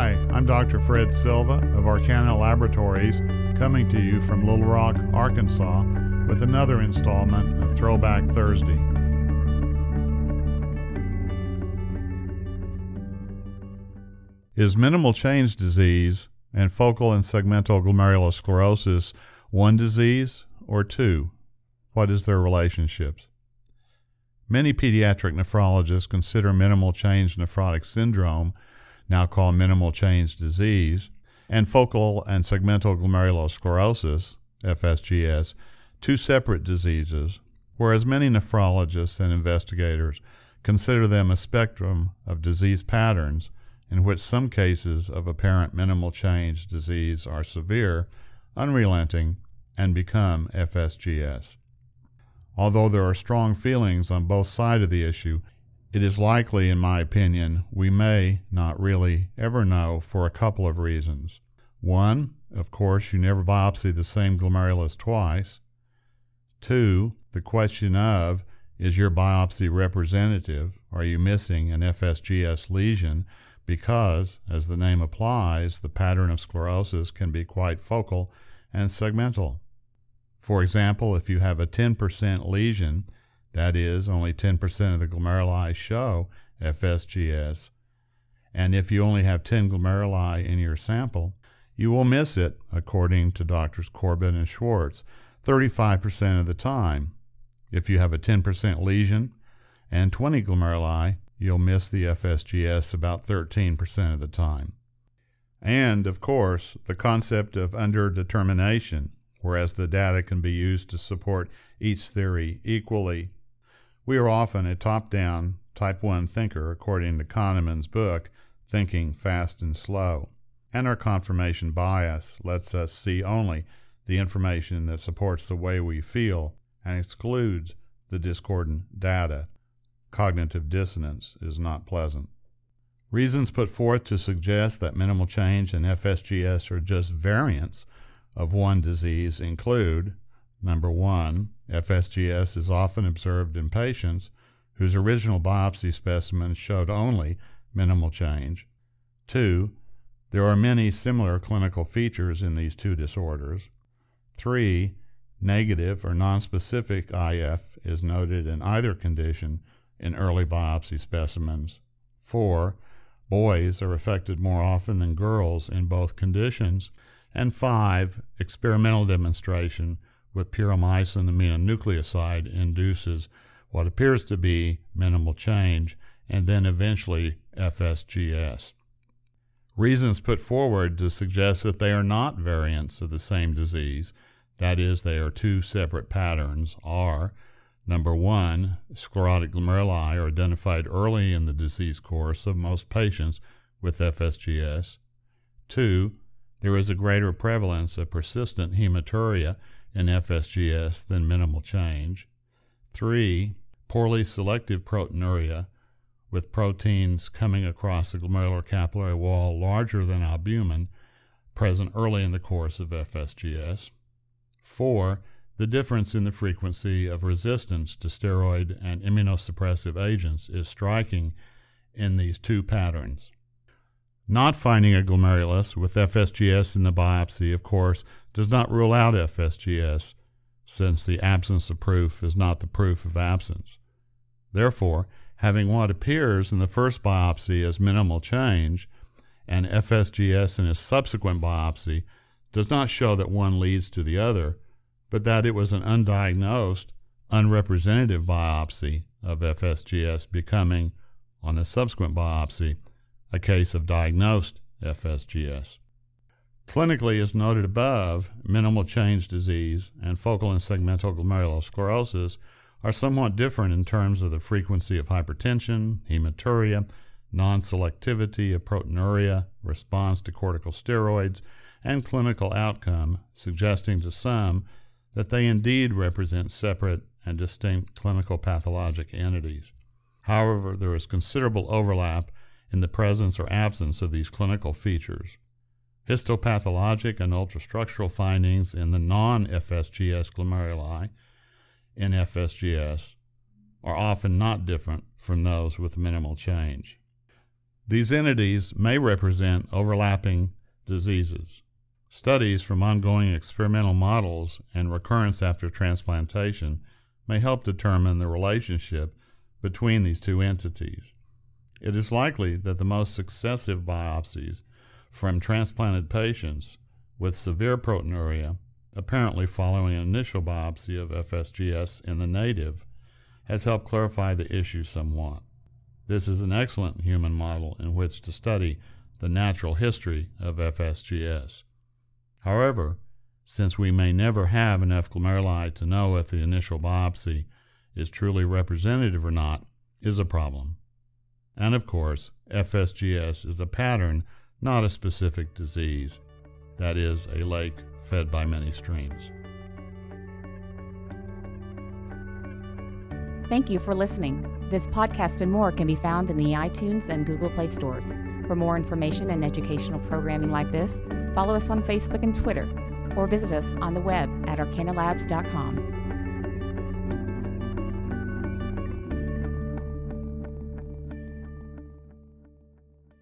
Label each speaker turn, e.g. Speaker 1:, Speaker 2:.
Speaker 1: Hi, I'm Dr. Fred Silva of Arcana Laboratories, coming to you from Little Rock, Arkansas, with another installment of Throwback Thursday. Is minimal change disease and focal and segmental glomerulosclerosis one disease or two? What is their relationships? Many pediatric nephrologists consider minimal change nephrotic syndrome, now called minimal change disease, and focal and segmental glomerulosclerosis, FSGS, two separate diseases, whereas many nephrologists and investigators consider them a spectrum of disease patterns in which some cases of apparent minimal change disease are severe, unrelenting, and become FSGS. Although there are strong feelings on both sides of the issue, it is likely, in my opinion, we may not really ever know for a couple of reasons. One, of course, you never biopsy the same glomerulus twice. Two, the question of is your biopsy representative? Are you missing an FSGS lesion? Because, as the name applies, the pattern of sclerosis can be quite focal and segmental. For example, if you have a 10% lesion, that is, only 10% of the glomeruli show FSGS, and if you only have 10 glomeruli in your sample, you will miss it, according to Drs. Corwin and Schwartz, 35% of the time. If you have a 10% lesion and 20 glomeruli, you'll miss the FSGS about 13% of the time. And, of course, the concept of underdetermination whereas the data can be used to support each theory equally. We are often a top down, type 1 thinker, according to Kahneman's book, Thinking Fast and Slow, and our confirmation bias lets us see only the information that supports the way we feel and excludes the discordant data. Cognitive dissonance is not pleasant. Reasons put forth to suggest that minimal change and FSGS are just variants of one disease include number one, FSGS is often observed in patients whose original biopsy specimens showed only minimal change. Two, there are many similar clinical features in these two disorders. Three, negative or nonspecific IF is noted in either condition in early biopsy specimens. Four, boys are affected more often than girls in both conditions and five, experimental demonstration with puromycin aminonucleoside induces what appears to be minimal change and then eventually FSGS. Reasons put forward to suggest that they are not variants of the same disease, that is, they are two separate patterns, are number one, sclerotic glomeruli are identified early in the disease course of most patients with FSGS. Two, there is a greater prevalence of persistent hematuria in FSGS than minimal change. Three, poorly selective proteinuria with proteins coming across the glomerular capillary wall larger than albumin present early in the course of FSGS. Four, the difference in the frequency of resistance to steroid and immunosuppressive agents is striking in these two patterns. Not finding a glomerulus with FSGS in the biopsy, of course, does not rule out FSGS, since the absence of proof is not the proof of absence. Therefore, having what appears in the first biopsy as minimal change and FSGS in a subsequent biopsy does not show that one leads to the other, but that it was an undiagnosed, unrepresentative biopsy of FSGS becoming, on the subsequent biopsy, a case of diagnosed FSGS. Clinically, as noted above, minimal change disease and focal and segmental glomerulosclerosis are somewhat different in terms of the frequency of hypertension, hematuria, non selectivity of proteinuria, response to corticosteroids, and clinical outcome, suggesting to some that they indeed represent separate and distinct clinical pathologic entities. However, there is considerable overlap in the presence or absence of these clinical features. Histopathologic and ultrastructural findings in the non FSGS glomeruli in FSGS are often not different from those with minimal change. These entities may represent overlapping diseases. Studies from ongoing experimental models and recurrence after transplantation may help determine the relationship between these two entities. It is likely that the most successive biopsies from transplanted patients with severe proteinuria, apparently following an initial biopsy of FSGS in the native, has helped clarify the issue somewhat. This is an excellent human model in which to study the natural history of FSGS. However, since we may never have enough glomeruli to know if the initial biopsy is truly representative or not, is a problem. And of course, FSGS is a pattern, not a specific disease. That is, a lake fed by many streams.
Speaker 2: Thank you for listening. This podcast and more can be found in the iTunes and Google Play stores. For more information and educational programming like this, follow us on Facebook and Twitter, or visit us on the web at arcanalabs.com.